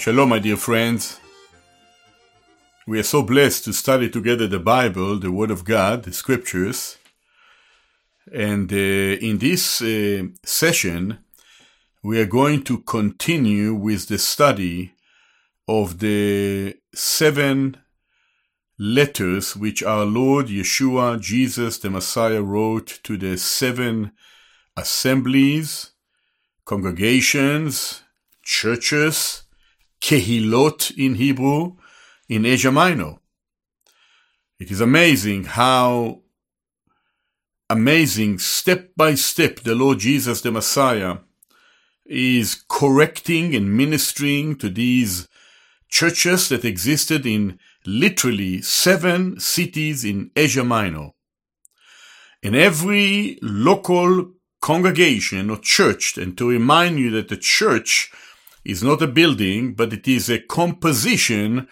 Shalom, my dear friends. We are so blessed to study together the Bible, the Word of God, the Scriptures. And uh, in this uh, session, we are going to continue with the study of the seven letters which our Lord Yeshua, Jesus, the Messiah, wrote to the seven assemblies, congregations, churches, kehilot in Hebrew, in Asia Minor. It is amazing how amazing step by step the Lord Jesus the Messiah is correcting and ministering to these churches that existed in literally seven cities in Asia Minor. In every local congregation or church, and to remind you that the church is not a building, but it is a composition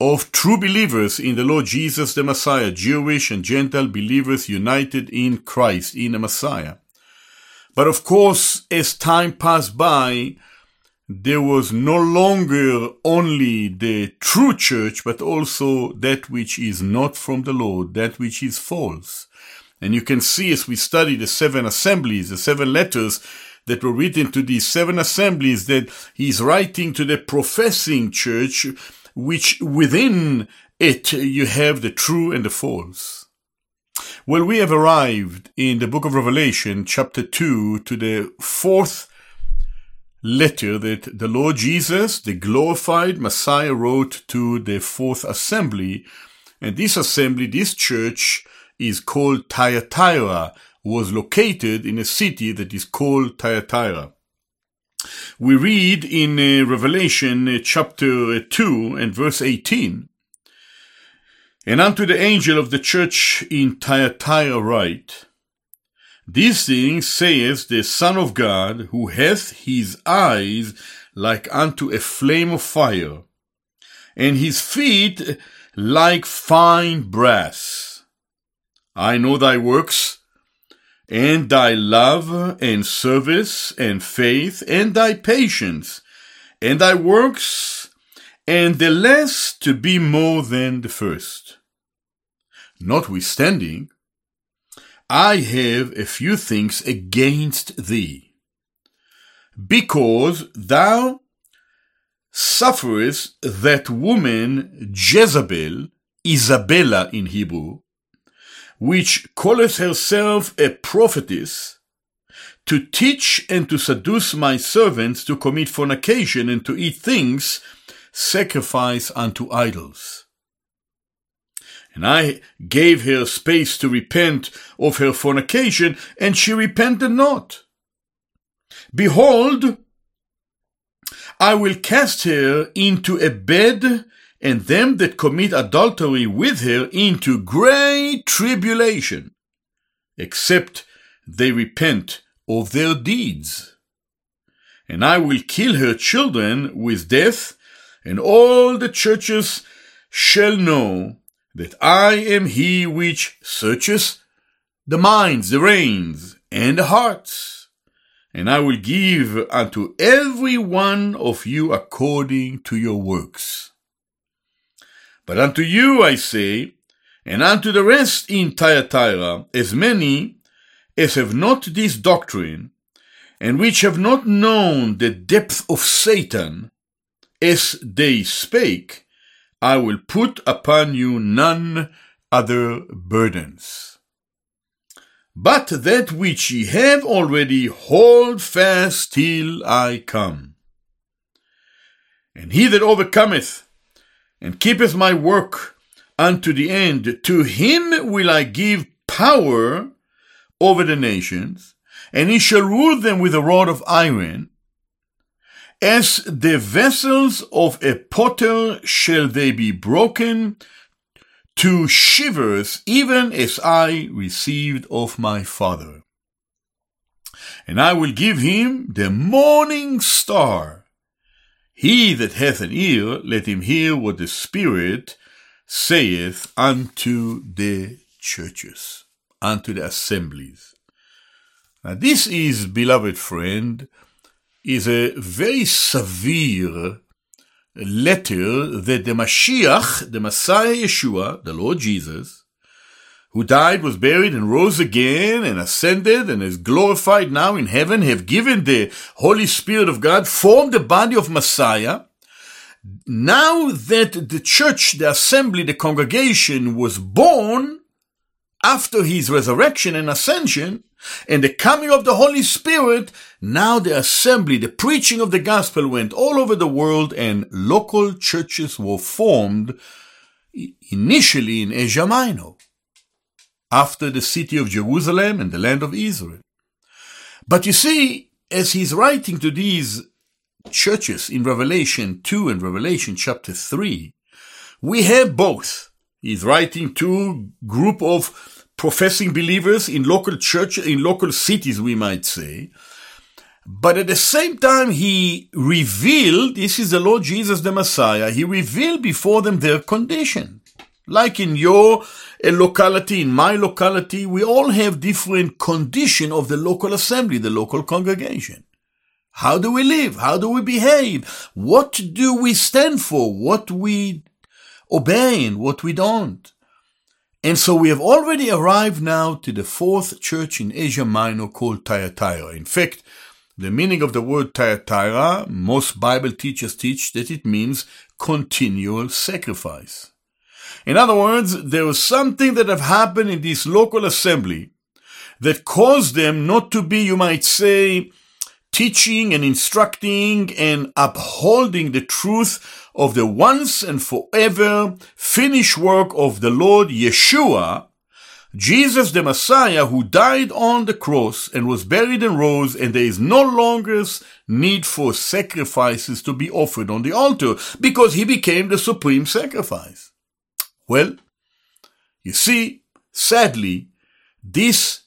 of true believers in the Lord Jesus the Messiah, Jewish and Gentile believers united in Christ, in the Messiah. But of course, as time passed by, there was no longer only the true church, but also that which is not from the Lord, that which is false. And you can see as we study the seven assemblies, the seven letters, that were written to these seven assemblies that he's writing to the professing church, which within it you have the true and the false. Well, we have arrived in the book of Revelation, chapter 2, to the fourth letter that the Lord Jesus, the glorified Messiah, wrote to the fourth assembly. And this assembly, this church, is called Thyatira, was located in a city that is called Thyatira. We read in uh, Revelation uh, chapter 2 and verse 18, And unto the angel of the church in Thyatira write, These things saith the Son of God, who hath his eyes like unto a flame of fire, and his feet like fine brass. I know thy works, and thy love and service and faith and thy patience and thy works and the less to be more than the first. Notwithstanding, I have a few things against thee, because thou sufferest that woman Jezebel, Izevel in Hebrew, which calleth herself a prophetess, to teach and to seduce my servants to commit fornication and to eat things sacrificed unto idols. And I gave her space to repent of her fornication, and she repented not. Behold, I will cast her into a bed and them that commit adultery with her into great tribulation, except they repent of their deeds. And I will kill her children with death, and all the churches shall know that I am he which searches the minds, the reins, and the hearts. And I will give unto every one of you according to your works. But unto you I say, and unto the rest in Thyatira, as many as have not this doctrine, and which have not known the depth of Satan, as they spake, I will put upon you none other burdens. But that which ye have already hold fast till I come. And he that overcometh and keepeth my work unto the end, to him will I give power over the nations, and he shall rule them with a rod of iron. As the vessels of a potter shall they be broken to shivers, even as I received of my Father. And I will give him the morning star. He that hath an ear, let him hear what the Spirit saith unto the churches, unto the assemblies. Now, this is, beloved friend, is a very severe letter that the Mashiach, the Messiah Yeshua, the Lord Jesus, who died, was buried, and rose again, and ascended, and is glorified now in heaven, have given the Holy Spirit of God, formed the body of Messiah. Now that the church, the assembly, the congregation was born after his resurrection and ascension, and the coming of the Holy Spirit, now the assembly, the preaching of the gospel went all over the world, and local churches were formed initially in Asia Minor after the city of Jerusalem and the land of Israel. But you see, as he's writing to these churches in Revelation 2 and Revelation chapter 3, we have both. He's writing to group of professing believers in local church, in local cities, we might say. But at the same time, he revealed, this is the Lord Jesus the Messiah, he revealed before them their condition. Like in your uh, locality, in my locality, we all have different condition of the local assembly, the local congregation. How do we live? How do we behave? What do we stand for? What we obey and what we don't? And so we have already arrived now to the fourth church in Asia Minor called Thyatira. In fact, the meaning of the word Thyatira, most Bible teachers teach that it means continual sacrifice. In other words, there was something that have happened in this local assembly that caused them not to be, you might say, teaching and instructing and upholding the truth of the once and forever finished work of the Lord Yeshua, Jesus the Messiah who died on the cross and was buried and rose and there is no longer need for sacrifices to be offered on the altar because he became the supreme sacrifice. Well, you see, sadly, this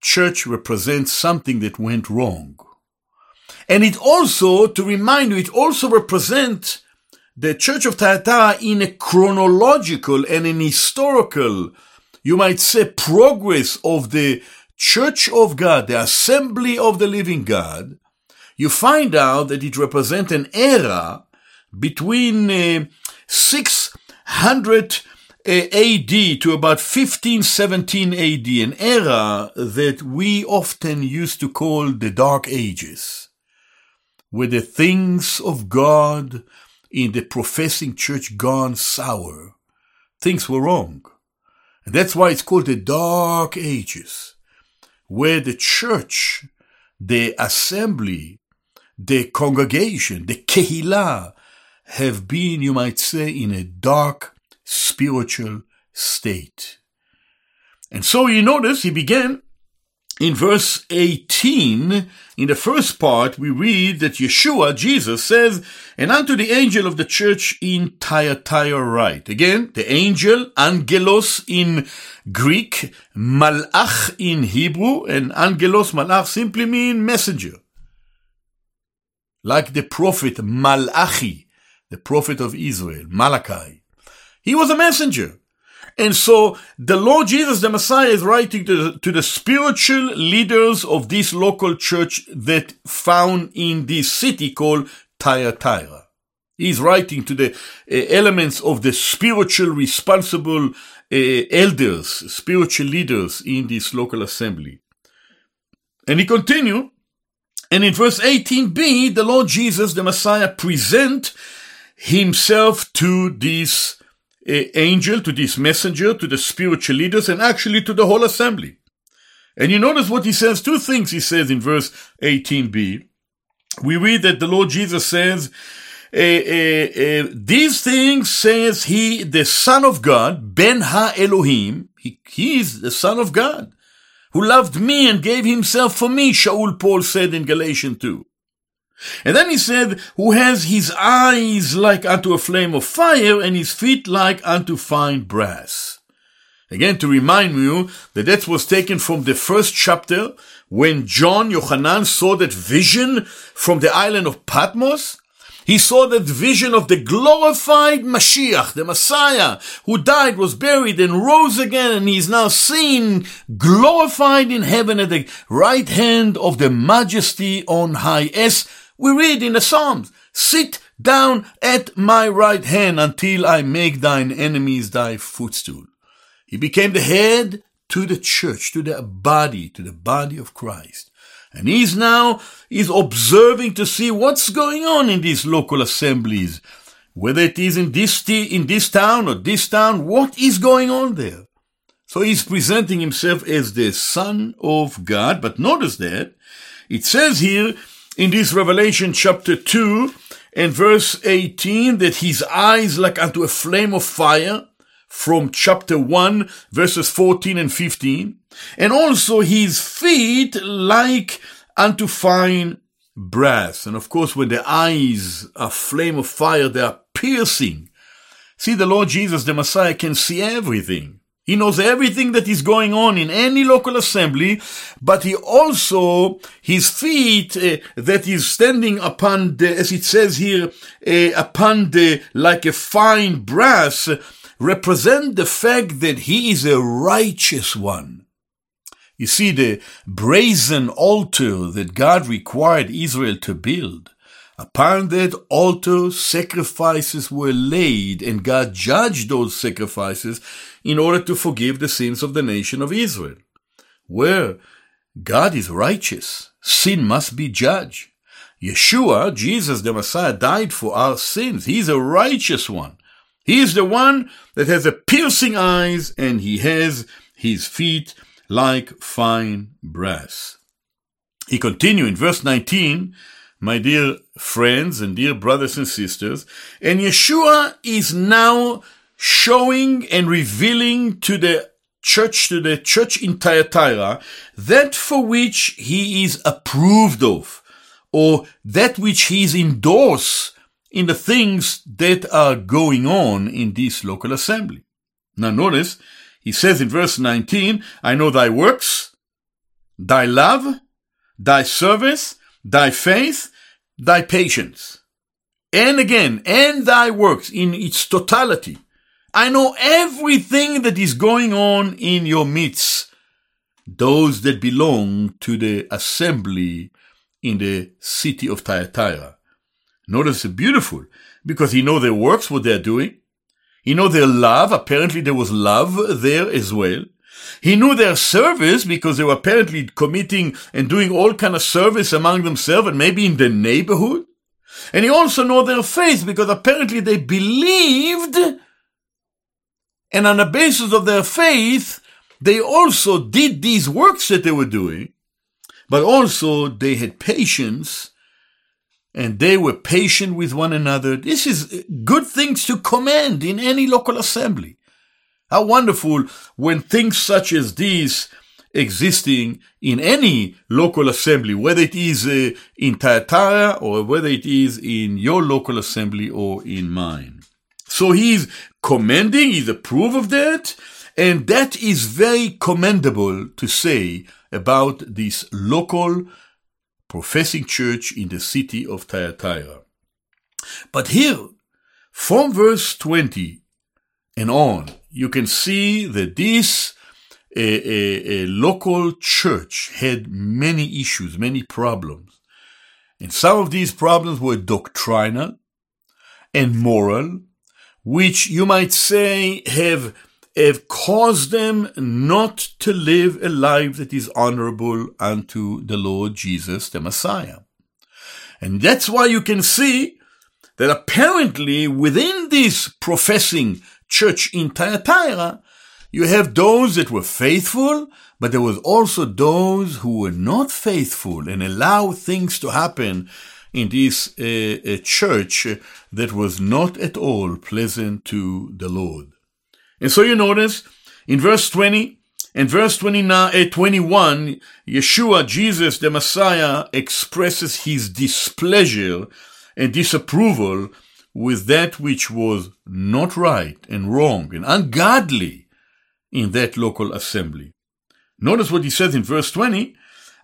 church represents something that went wrong. And it also, to remind you, it also represents the Church of Thyatira in a chronological and an historical, you might say, progress of the Church of God, the Assembly of the Living God. You find out that it represents an era between uh, 6 100 eh, AD to about 1517 AD, an era that we often used to call the Dark Ages, where the things of God in the professing church gone sour. Things were wrong. And that's why it's called the Dark Ages, where the church, the assembly, the congregation, the kehillah, have been, you might say, in a dark spiritual state. And so you notice he began in verse 18, in the first part, we read that Yeshua, Jesus, says, And unto the angel of the church in Thyatira write. Again, the angel, angelos in Greek, malach in Hebrew, and angelos, malach simply mean messenger. Like the prophet Malachi, the prophet of Israel, Malachi. He was a messenger. And so the Lord Jesus, the Messiah, is writing to the, to the spiritual leaders of this local church that found in this city called Thyatira. He's writing to the uh, elements of the spiritual responsible uh, elders, spiritual leaders in this local assembly. And he continued, and in verse 18b, the Lord Jesus, the Messiah, present himself to this angel, to this messenger, to the spiritual leaders, and actually to the whole assembly. And you notice what he says, two things he says in verse 18b. We read that the Lord Jesus says, uh, uh, uh, these things says he, the Son of God, Ben Ha Elohim, he, he is the Son of God, who loved me and gave himself for me, Shaul Paul said in Galatians 2. And then he said, who has his eyes like unto a flame of fire and his feet like unto fine brass. Again, to remind you that that was taken from the first chapter when John Yochanan saw that vision from the island of Patmos. He saw that vision of the glorified Mashiach, the Messiah, who died, was buried, and rose again, and he is now seen glorified in heaven at the right hand of the majesty on high. As we read in the Psalms, sit down at my right hand until I make thine enemies thy footstool. He became the head to the church, to the body, to the body of Christ. And he's now, he's observing to see what's going on in these local assemblies. Whether it is in this, t- in this town or this town, what is going on there? So he's presenting himself as the Son of God. But notice that it says here in this Revelation chapter 2 and verse 18 that his eyes like unto a flame of fire from chapter 1 verses 14 and 15 and also his feet like unto fine brass. And of course, when the eyes are flame of fire, they are piercing. See, the Lord Jesus, the Messiah, can see everything. He knows everything that is going on in any local assembly, but he also, his feet uh, that is standing upon the, as it says here, uh, upon the, like a fine brass, represent the fact that he is a righteous one. You see, the brazen altar that God required Israel to build Upon that altar, sacrifices were laid, and God judged those sacrifices in order to forgive the sins of the nation of Israel. Where God is righteous, sin must be judged. Yeshua, Jesus the Messiah, died for our sins. He's a righteous one. He is the one that has a piercing eyes and he has his feet like fine brass. He continued in verse 19, my dear friends and dear brothers and sisters. And Yeshua is now showing and revealing to the church, to the church in Thyatira, that for which he is approved of, or that which he is endorsed in the things that are going on in this local assembly. Now notice, he says in verse 19, I know thy works, thy love, thy service, thy faith, thy patience, and again, and thy works in its totality. I know everything that is going on in your midst, those that belong to the assembly in the city of Thyatira. Notice it's beautiful because he know their works, what they're doing. He know their love. Apparently there was love there as well. He knew their service because they were apparently committing and doing all kind of service among themselves and maybe in the neighborhood. And he also knew their faith because apparently they believed and on the basis of their faith, they also did these works that they were doing, but also they had patience and they were patient with one another. This is good things to commend in any local assembly. How wonderful when things such as these existing in any local assembly, whether it is uh, in Thyatira or whether it is in your local assembly or in mine. So he's commending, he's approve of that, and that is very commendable to say about this local professing church in the city of Thyatira. But here, from verse 20 and on, you can see that this a, a, a local church had many issues, many problems. And some of these problems were doctrinal and moral, which you might say have, have caused them not to live a life that is honorable unto the Lord Jesus, the Messiah. And that's why you can see that apparently within this professing church in Thyatira, you have those that were faithful, but there was also those who were not faithful and allow things to happen in this uh, church that was not at all pleasant to the Lord. And so you notice in verse 20 and verse 29, uh, 21, Yeshua, Jesus, the Messiah, expresses his displeasure and disapproval with that which was not right and wrong and ungodly in that local assembly. Notice what he says in verse 20.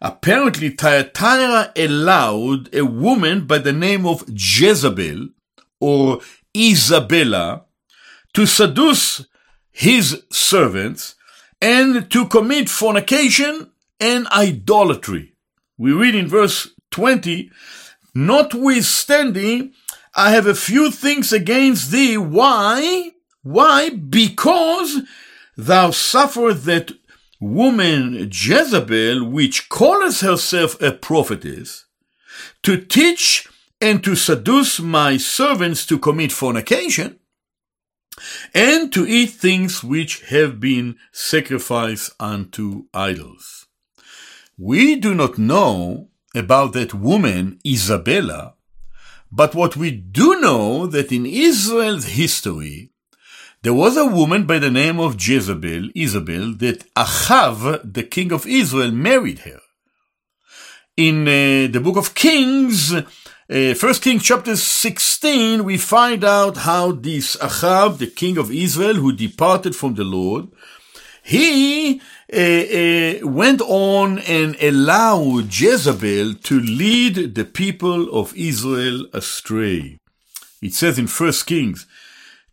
Apparently, Thyatira allowed a woman by the name of Jezebel or Izevel to seduce his servants and to commit fornication and idolatry. We read in verse 20, notwithstanding I have a few things against thee. Why? Why? Because thou suffered that woman Jezebel, which calleth herself a prophetess, to teach and to seduce my servants to commit fornication, and to eat things which have been sacrificed unto idols. We do not know about that woman Izevel, but what we do know that in Israel's history, there was a woman by the name of Jezebel, Izevel, that Achav, the king of Israel, married her. In uh, the book of Kings, uh, First Kings chapter 16, we find out how this Achav, the king of Israel, who departed from the Lord, he uh, uh, went on and allowed Jezebel to lead the people of Israel astray. It says in First Kings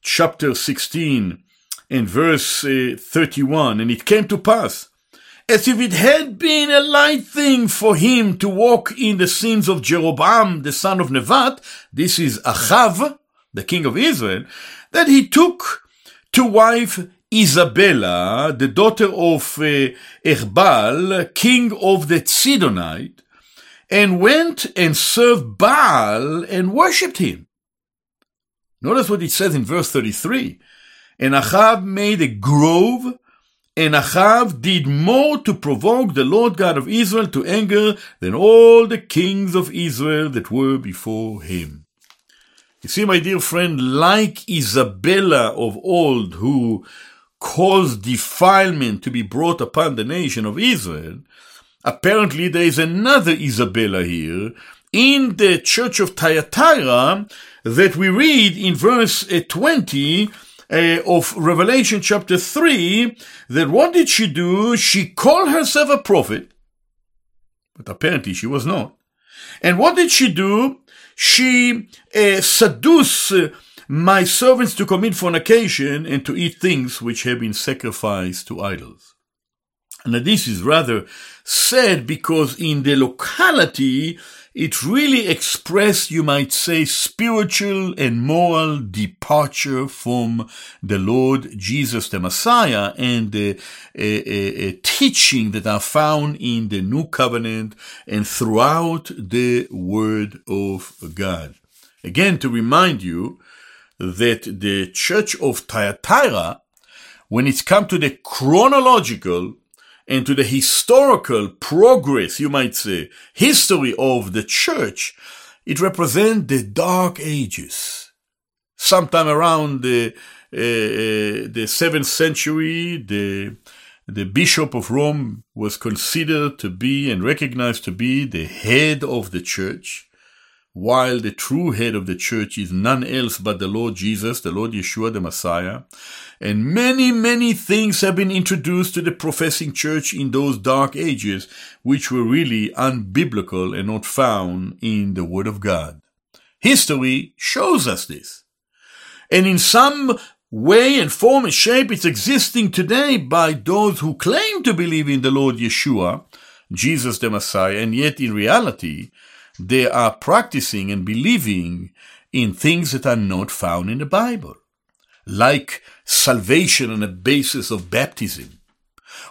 chapter 16 and verse uh, 31, and it came to pass as if it had been a light thing for him to walk in the sins of Jeroboam, the son of Nevat, this is Achav, the king of Israel, that he took to wife Izevel, the daughter of uh, Erbal, king of the Sidonite, and went and served Baal and worshipped him. Notice what it says in verse 33. And Ahab made a grove and Ahab did more to provoke the Lord God of Israel to anger than all the kings of Israel that were before him. You see, my dear friend, like Izevel of old, who caused defilement to be brought upon the nation of Israel, apparently there is another Izevel here in the church of Thyatira that we read in verse 20 uh, of Revelation chapter 3 that what did she do? She called herself a prophet, but apparently she was not. And what did she do? She uh, seduced my servants to commit fornication and to eat things which have been sacrificed to idols. And this is rather sad because in the locality it really expressed, you might say, spiritual and moral departure from the Lord Jesus the Messiah and the uh, uh, teaching that are found in the New Covenant and throughout the Word of God. Again, to remind you that the Church of Thyatira, when it's come to the chronological and to the historical progress, you might say, history of the church, it represents the dark ages. Sometime around the, uh, the seventh century, the, the Bishop of Rome was considered to be and recognized to be the head of the church while the true head of the church is none else but the Lord Jesus, the Lord Yeshua, the Messiah. And many, many things have been introduced to the professing church in those dark ages, which were really unbiblical and not found in the Word of God. History shows us this. And in some way and form and shape, it's existing today by those who claim to believe in the Lord Yeshua, Jesus the Messiah, and yet in reality, they are practicing and believing in things that are not found in the Bible, like salvation on a basis of baptism,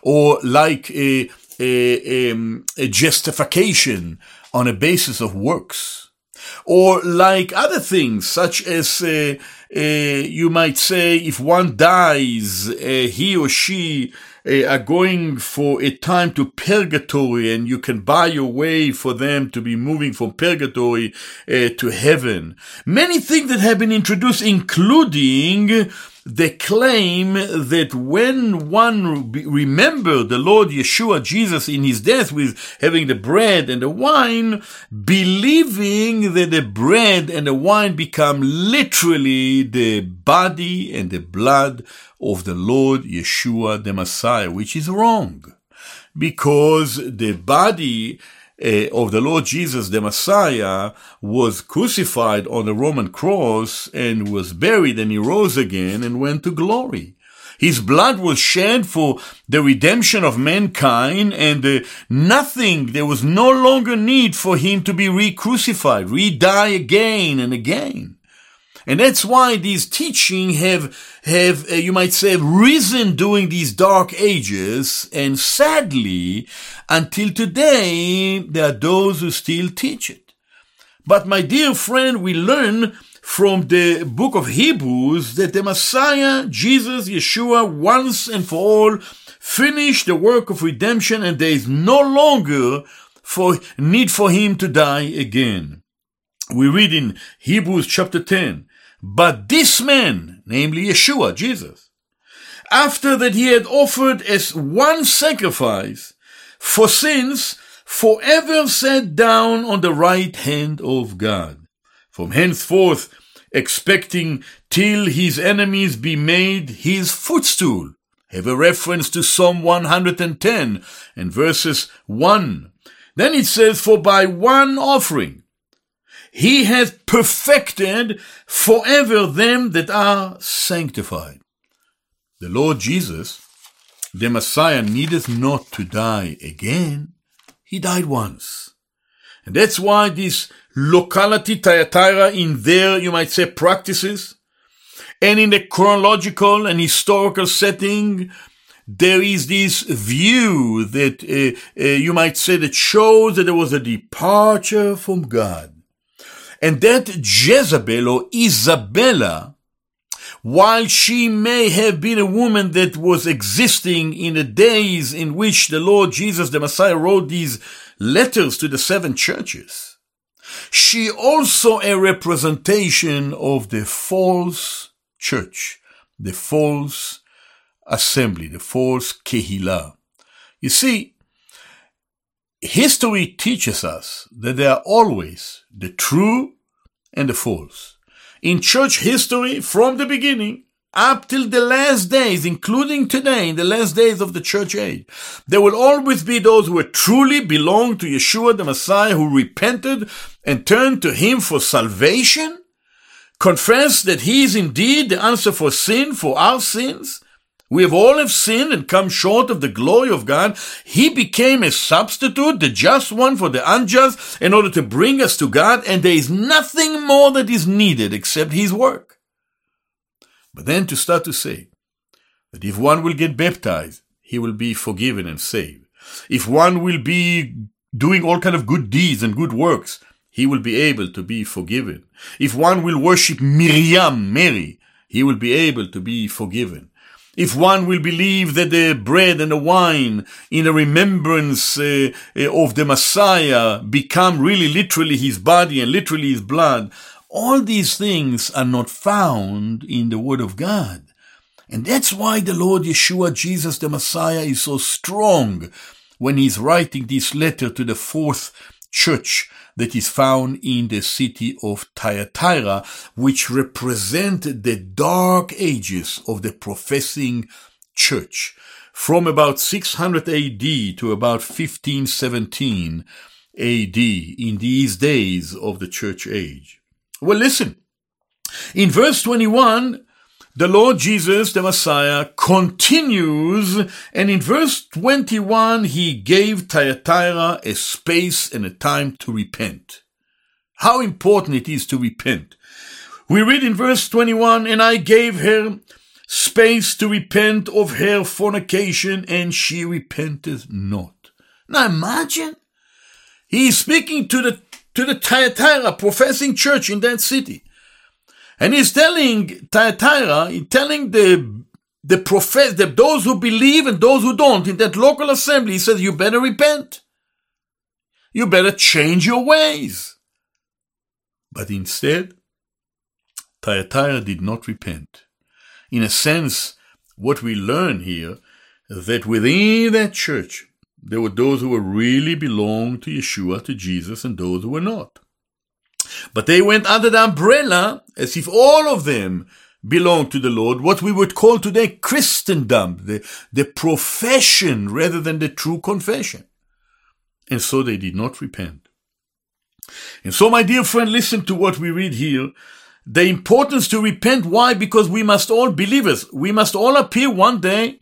or like a, a, a, a justification on a basis of works, or like other things such as uh, uh, you might say if one dies, uh, he or she are going for a time to purgatory and you can buy your way for them to be moving from purgatory uh, to heaven. Many things that have been introduced, including the claim that when one remember the Lord Yeshua Jesus in his death with having the bread and the wine, believing that the bread and the wine become literally the body and the blood of the Lord Yeshua the Messiah, which is wrong. Because the body of the Lord Jesus, the Messiah, was crucified on the Roman cross and was buried and he rose again and went to glory. His blood was shed for the redemption of mankind and uh, nothing, there was no longer need for him to be re-crucified, re-die again and again. And that's why these teaching have, have, uh, you might say, risen during these dark ages. And sadly, until today, there are those who still teach it. But my dear friend, we learn from the book of Hebrews that the Messiah, Jesus, Yeshua, once and for all, finished the work of redemption and there is no longer for need for him to die again. We read in Hebrews chapter 10, but this man, namely Yeshua, Jesus, after that he had offered as one sacrifice for sins, forever sat down on the right hand of God. From henceforth, expecting till his enemies be made his footstool. Have a reference to Psalm 110 and verses 1. Then it says, For by one offering he has perfected forever them that are sanctified. The Lord Jesus, the Messiah, needeth not to die again. He died once. And that's why this locality Thyatira in their, you might say, practices, and in the chronological and historical setting, there is this view that uh, uh, you might say that shows that there was a departure from God. And that Jezebel or Izevel, while she may have been a woman that was existing in the days in which the Lord Jesus, the Messiah, wrote these letters to the seven churches, she also a representation of the false church, the false assembly, the false kehillah. You see, history teaches us that there are always the true and the false. In church history, from the beginning, up till the last days, including today, in the last days of the church age, there will always be those who truly belong to Yeshua the Messiah, who repented and turned to Him for salvation, confess that He is indeed the answer for sin, for our sins, we have all have sinned and come short of the glory of God. He became a substitute, the just one for the unjust, in order to bring us to God, and there is nothing more that is needed except His work. But then to start to say that if one will get baptized, he will be forgiven and saved. If one will be doing all kind of good deeds and good works, he will be able to be forgiven. If one will worship Miriam, Mary, he will be able to be forgiven. If one will believe that the bread and the wine in a remembrance uh, uh, of the Messiah become really literally his body and literally his blood, all these things are not found in the Word of God. And that's why the Lord Yeshua, Jesus the Messiah, is so strong when he's writing this letter to the fourth church that is found in the city of Thyatira, which represent the dark ages of the professing church. From about 600 AD to about 1517 AD in these days of the church age. Well, listen. In verse 21, the Lord Jesus, the Messiah, continues, and in verse 21, he gave Thyatira a space and a time to repent. How important it is to repent. We read in verse 21, and I gave her space to repent of her fornication, and she repented not. Now imagine, he is speaking to the, to the Thyatira professing church in that city. And he's telling Thyatira, he's telling the the profess the, those who believe and those who don't in that local assembly, he says, you better repent. You better change your ways. But instead, Thyatira did not repent. In a sense, what we learn here that within that church, there were those who were really belonged to Yeshua, to Jesus, and those who were not. But they went under the umbrella as if all of them belonged to the Lord, what we would call today Christendom, the, the profession rather than the true confession. And so they did not repent. And so, my dear friend, listen to what we read here. The importance to repent. Why? Because we must all believers, we must all appear one day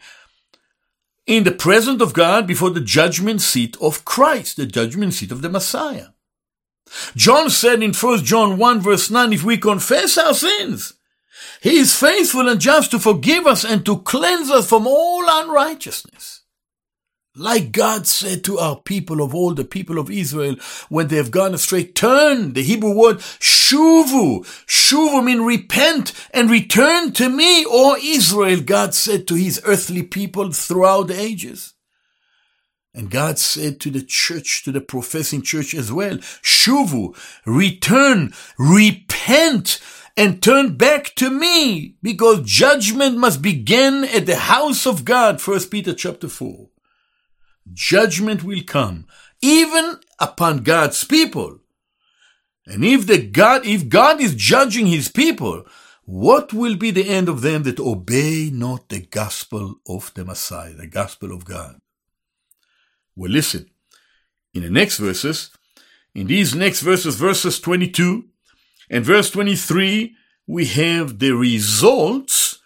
in the presence of God before the judgment seat of Christ, the judgment seat of the Messiah. John said in 1 John 1 verse 9, if we confess our sins, he is faithful and just to forgive us and to cleanse us from all unrighteousness. Like God said to our people of old, the people of Israel, when they have gone astray, turn, the Hebrew word shuvu. Shuvu means repent and return to me, O Israel, God said to his earthly people throughout the ages. And God said to the church, to the professing church as well, shuvu, return, repent, and turn back to me, because judgment must begin at the house of God. First Peter chapter 4 judgment will come, even upon God's people. And if the God, if God is judging his people, what will be the end of them that obey not the gospel of the Messiah, the gospel of God? Well, listen, in the next verses, in these next verses, verses 22 and verse 23, we have the results,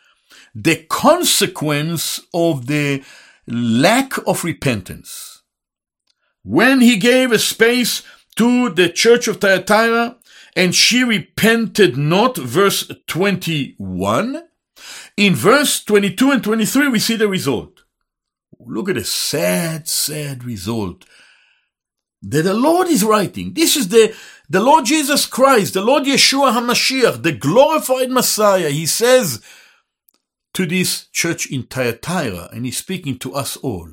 the consequence of the lack of repentance. When he gave a space to the church of Thyatira and she repented not, verse 21, in verse 22 and 23 we see the result. Look at the sad, sad result that the Lord is writing. This is the, the Lord Jesus Christ, the Lord Yeshua HaMashiach, the glorified Messiah. He says, to this church in Thyatira, and he's speaking to us all.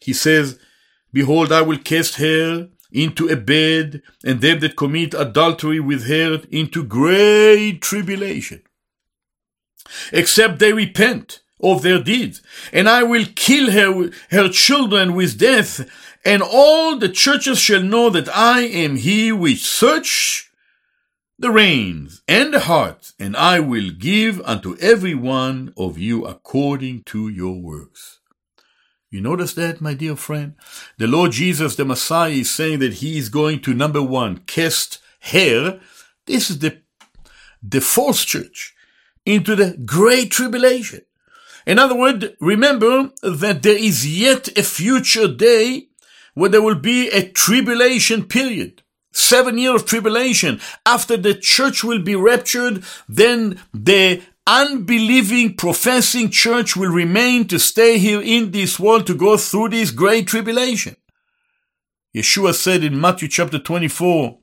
He says, Behold, I will cast her into a bed, and them that commit adultery with her into great tribulation, except they repent of their deeds. And I will kill her, her children with death, and all the churches shall know that I am he which search the reins and the heart, and I will give unto every one of you according to your works. You notice that, my dear friend? The Lord Jesus, the Messiah, is saying that he is going to, number one, cast her. This is the, the false church into the great tribulation. In other words, remember that there is yet a future day where there will be a tribulation period seven year of tribulation. After the church will be raptured, then the unbelieving, professing church will remain to stay here in this world to go through this great tribulation. Yeshua said in Matthew chapter 24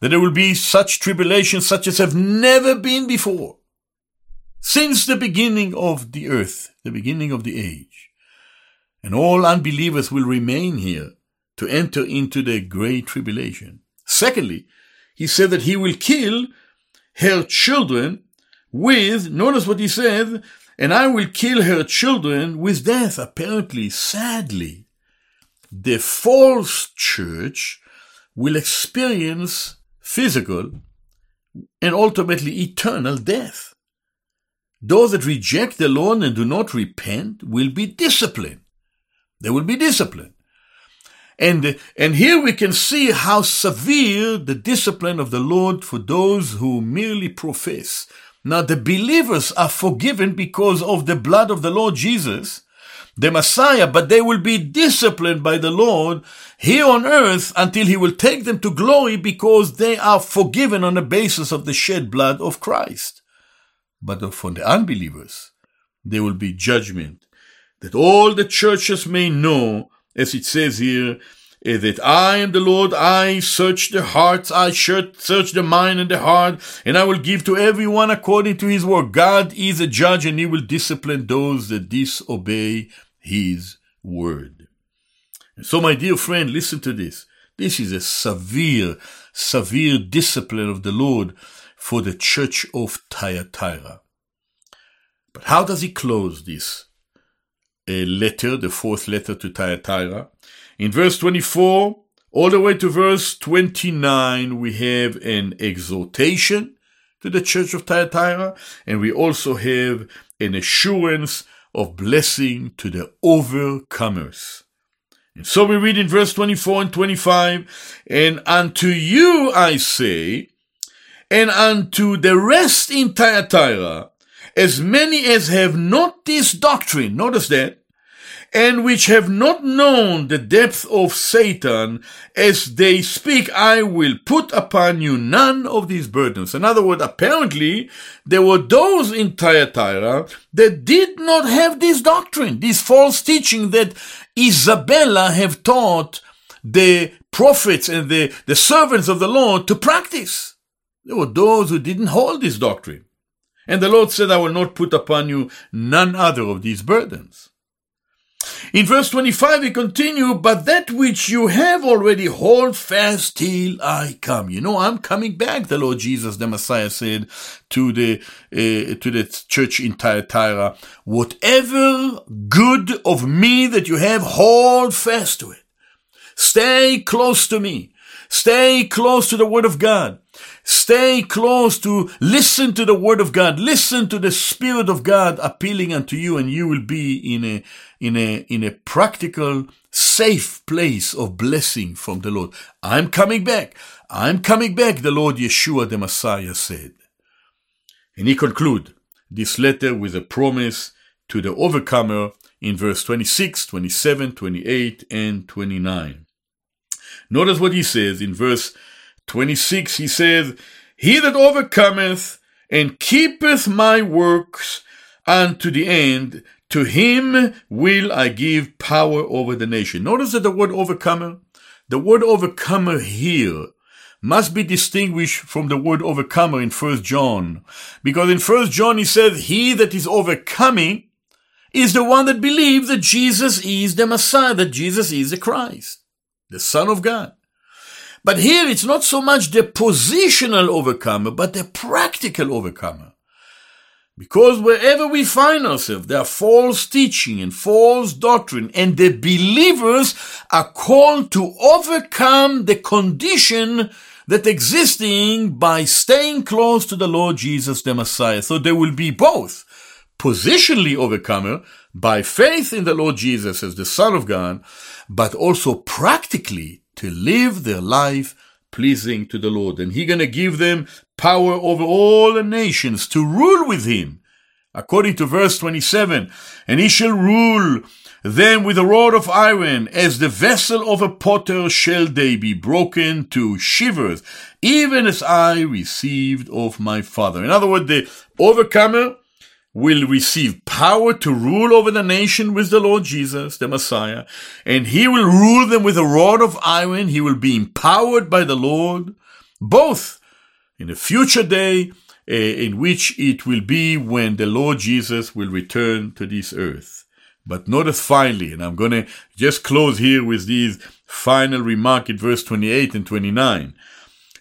that there will be such tribulation such as have never been before since the beginning of the earth, the beginning of the age. And all unbelievers will remain here to enter into the great tribulation. Secondly, he said that he will kill her children with, notice what he said, and I will kill her children with death. Apparently, sadly, the false church will experience physical and ultimately eternal death. Those that reject the Lord and do not repent will be disciplined. They will be disciplined. And, and here we can see how severe the discipline of the Lord for those who merely profess. Now the believers are forgiven because of the blood of the Lord Jesus, the Messiah, but they will be disciplined by the Lord here on earth until he will take them to glory because they are forgiven on the basis of the shed blood of Christ. But for the unbelievers, there will be judgment that all the churches may know as it says here, eh, that I am the Lord, I search the hearts, I search the mind and the heart, and I will give to everyone according to his work. God is a judge and he will discipline those that disobey his word. So my dear friend, listen to this. This is a severe, severe discipline of the Lord for the church of Thyatira. But how does he close this? a letter, the fourth letter to Thyatira. In verse 24, all the way to verse 29, we have an exhortation to the church of Thyatira, and we also have an assurance of blessing to the overcomers. And so we read in verse 24 and 25, and unto you I say, and unto the rest in Thyatira, as many as have not this doctrine, notice that, and which have not known the depth of Satan, as they speak, I will put upon you none of these burdens. In other words, apparently, there were those in Thyatira that did not have this doctrine, this false teaching that Izevel have taught the prophets and the, the servants of the Lord to practice. There were those who didn't hold this doctrine. And the Lord said, I will not put upon you none other of these burdens. In verse 25, he continued, but that which you have already hold fast till I come. You know, I'm coming back, the Lord Jesus, the Messiah said to the, uh, to the church in Thyatira. Whatever good of me that you have, hold fast to it. Stay close to me. Stay close to the Word of God. Stay close to listen to the Word of God. Listen to the Spirit of God appealing unto you, and you will be in a in a in a practical, safe place of blessing from the Lord. I'm coming back. I'm coming back, the Lord Yeshua the Messiah said. And he conclude this letter with a promise to the overcomer in verse 26, 27, 28, and 29. Notice what he says in verse 26. He says, He that overcometh and keepeth my works unto the end, to him will I give power over the nation. Notice that the word overcomer, the word overcomer here must be distinguished from the word overcomer in First John. Because in First John he says, he that is overcoming is the one that believes that Jesus is the Messiah, that Jesus is the Christ the Son of God. But here it's not so much the positional overcomer, but the practical overcomer. Because wherever we find ourselves, there are false teaching and false doctrine, and the believers are called to overcome the condition that existing by staying close to the Lord Jesus the Messiah. So there will be both positionally overcomer by faith in the Lord Jesus as the Son of God, but also practically to live their life pleasing to the Lord. And He's going to give them power over all the nations to rule with Him. According to verse 27, and He shall rule them with a rod of iron, as the vessel of a potter shall they be broken to shivers, even as I received of my Father. In other words, the overcomer will receive power to rule over the nation with the Lord Jesus, the Messiah, and he will rule them with a rod of iron. He will be empowered by the Lord, both in a future day uh, in which it will be when the Lord Jesus will return to this earth. But notice finally, and I'm going to just close here with these final remark in verse 28 and 29.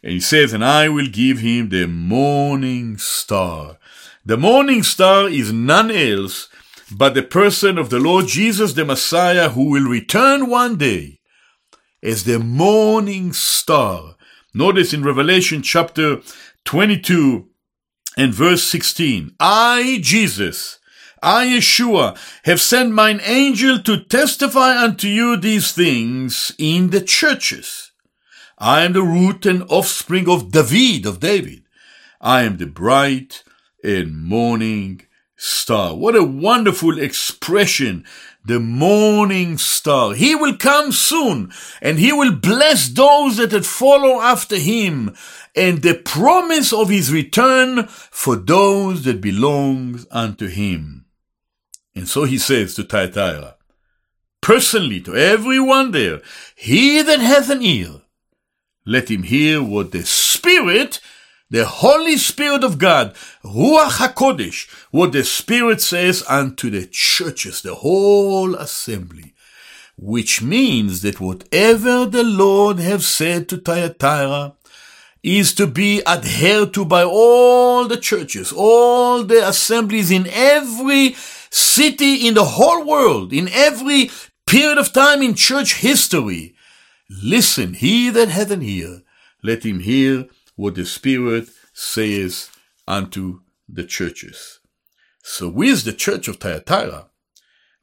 And he says, and I will give him the morning star. The morning star is none else but the person of the Lord Jesus the Messiah who will return one day as the morning star. Notice in Revelation chapter 22 and verse 16, I, Jesus, I, Yeshua, have sent mine angel to testify unto you these things in the churches. I am the root and offspring of David, of David. I am the bright and morning star. What a wonderful expression. The morning star. He will come soon and he will bless those that follow after him and the promise of his return for those that belong unto him. And so he says to Thyatira, personally to everyone there, he that hath an ear, let him hear what the Spirit the Holy Spirit of God, Ruach HaKodesh, what the Spirit says unto the churches, the whole assembly, which means that whatever the Lord have said to Thyatira is to be adhered to by all the churches, all the assemblies in every city in the whole world, in every period of time in church history. Listen, he that hath an ear, let him hear what the Spirit says unto the churches. So with the church of Thyatira,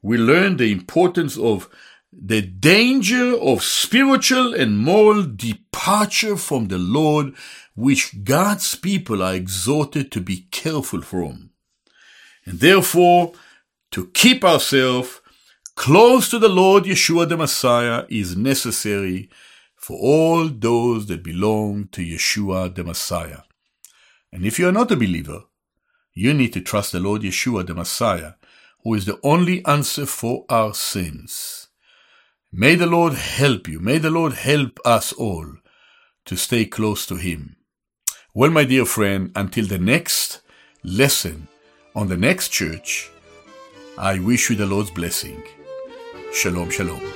we learn the importance of the danger of spiritual and moral departure from the Lord, which God's people are exhorted to be careful from. And therefore, to keep ourselves close to the Lord Yeshua the Messiah is necessary for all those that belong to Yeshua the Messiah. And if you are not a believer, you need to trust the Lord Yeshua the Messiah, who is the only answer for our sins. May the Lord help you. May the Lord help us all to stay close to Him. Well, my dear friend, until the next lesson on the next church, I wish you the Lord's blessing. Shalom, shalom.